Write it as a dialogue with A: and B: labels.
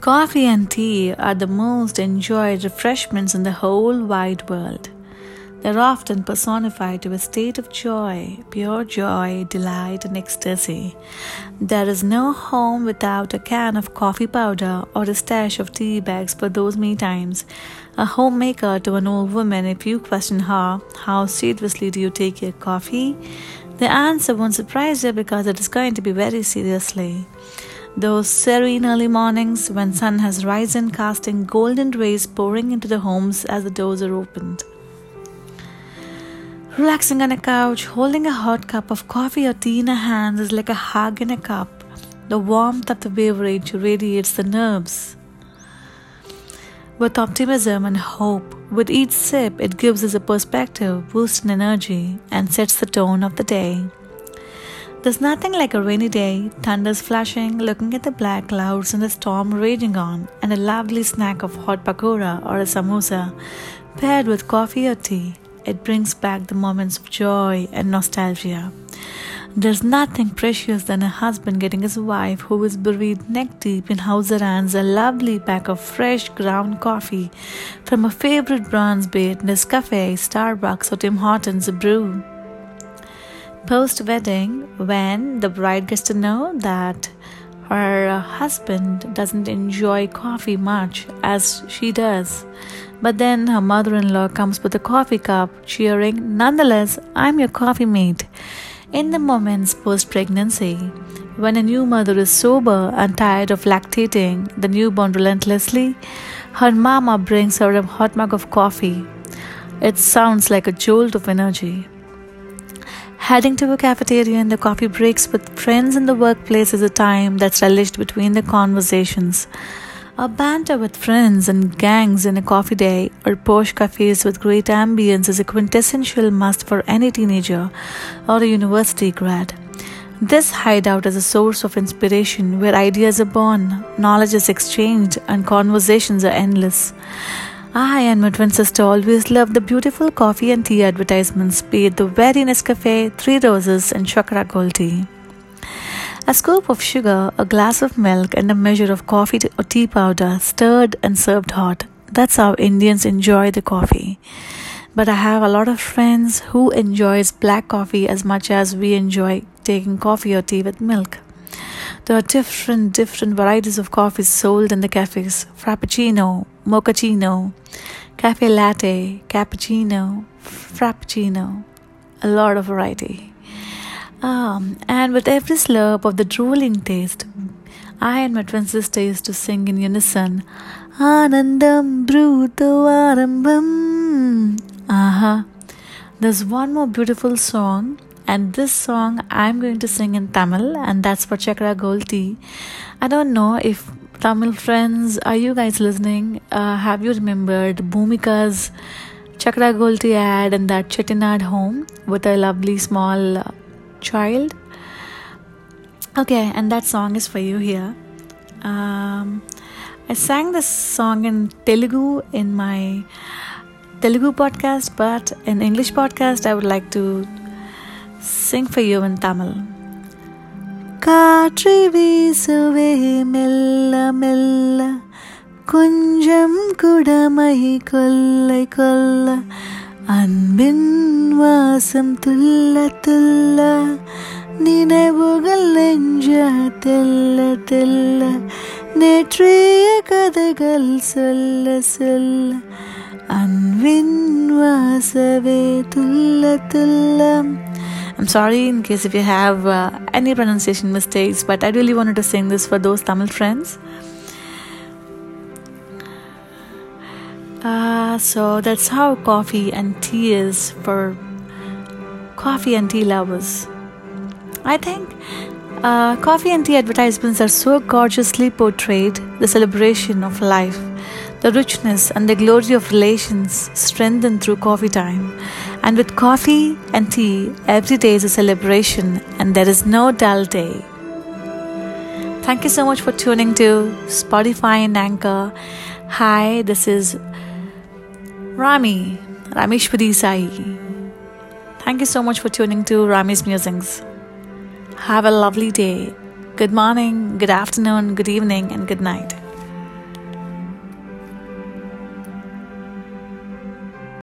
A: Coffee and tea are the most enjoyed refreshments in the whole wide world. They're often personified to a state of joy, pure joy, delight, and ecstasy. There is no home without a can of coffee powder or a stash of tea bags for those me times. A homemaker to an old woman, if you question her, how seriously do you take your coffee? The answer won't surprise you because it is going to be very seriously. Those serene early mornings when sun has risen, casting golden rays pouring into the homes as the doors are opened. Relaxing on a couch, holding a hot cup of coffee or tea in a hand is like a hug in a cup. The warmth of the beverage radiates the nerves. With optimism and hope, with each sip, it gives us a perspective, boosts energy, and sets the tone of the day. There's nothing like a rainy day, thunders flashing, looking at the black clouds and the storm raging on, and a lovely snack of hot pakora or a samosa paired with coffee or tea. It brings back the moments of joy and nostalgia. There's nothing precious than a husband getting his wife, who is buried neck deep in house a lovely pack of fresh ground coffee from a favorite brand's be it Nescafe, Starbucks, or Tim Hortons brew post wedding when the bride gets to know that her husband doesn't enjoy coffee much as she does. But then her mother in law comes with a coffee cup, cheering, Nonetheless, I'm your coffee mate. In the moments post pregnancy, when a new mother is sober and tired of lactating the newborn relentlessly, her mama brings her a hot mug of coffee. It sounds like a jolt of energy. Heading to a cafeteria in the coffee breaks with friends in the workplace is a time that's relished between the conversations. A banter with friends and gangs in a coffee day or posh cafes with great ambience is a quintessential must for any teenager or a university grad. This hideout is a source of inspiration where ideas are born, knowledge is exchanged, and conversations are endless. I and my twin sister always loved the beautiful coffee and tea advertisements, be it the very Nescafe, Three Roses, and Chakra Gold tea. A scoop of sugar, a glass of milk, and a measure of coffee or tea powder stirred and served hot. That's how Indians enjoy the coffee. But I have a lot of friends who enjoys black coffee as much as we enjoy taking coffee or tea with milk. There are different, different varieties of coffees sold in the cafes Frappuccino, Mochaccino, Cafe Latte, Cappuccino, Frappuccino. A lot of variety. Um, and with every slurp of the drooling taste, I and my twin sister used to sing in unison Anandam Bruto Arambam. Aha. There's one more beautiful song and this song I'm going to sing in Tamil, and that's for Chakra. I don't know if Tamil friends, are you guys listening? Uh, have you remembered Bhumika's Chakra Gold Tea ad in that Chettinad home with a lovely small uh, child? Okay, and that song is for you here. Um, I sang this song in Telugu in my Telugu podcast, but in English podcast, I would like to sing for you in Tamil. காற்று வீசுவே மெல்ல மெல்ல கொஞ்சம் குடமை கொல்லை கொல்ல அன்பின் வாசம் துல்ல துல்ல நினைவுகள் நெஞ்ச தெல்ல தெல்ல நேற்றைய கதைகள் சொல்ல சொல்ல அன்பின் வாசவே துல்ல Thullam I'm sorry in case if you have uh, any pronunciation mistakes, but I really wanted to sing this for those Tamil friends. Uh, so that's how coffee and tea is for coffee and tea lovers. I think uh, coffee and tea advertisements are so gorgeously portrayed the celebration of life, the richness and the glory of relations strengthened through coffee time. And with coffee and tea, every day is a celebration and there is no dull day. Thank you so much for tuning to Spotify and Anchor. Hi, this is Rami, Rameshwari Sai. Thank you so much for tuning to Rami's Musings. Have a lovely day. Good morning, good afternoon, good evening, and good night.